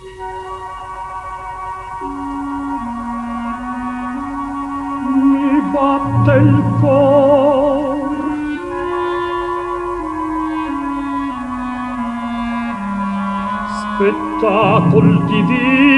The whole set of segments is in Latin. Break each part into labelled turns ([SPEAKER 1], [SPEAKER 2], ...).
[SPEAKER 1] Mi batte il cor Spettacol divino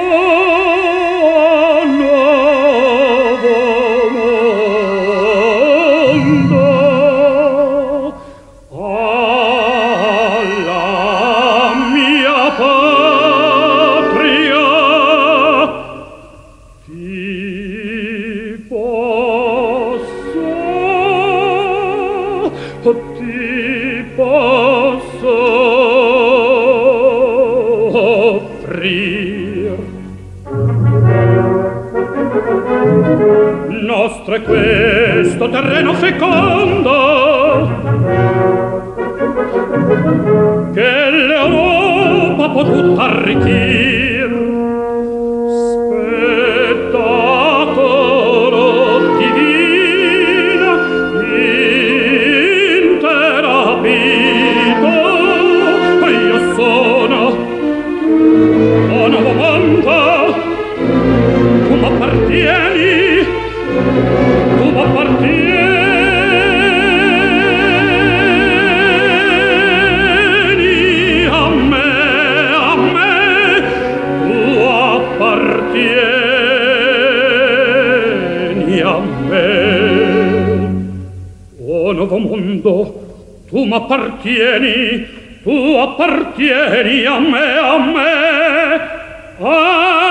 [SPEAKER 1] nostro è questo terreno fecondo che l'Europa potuta arricchire. me. Oh nuovo mondo tu m'appartieni tu appartieni a me a me. A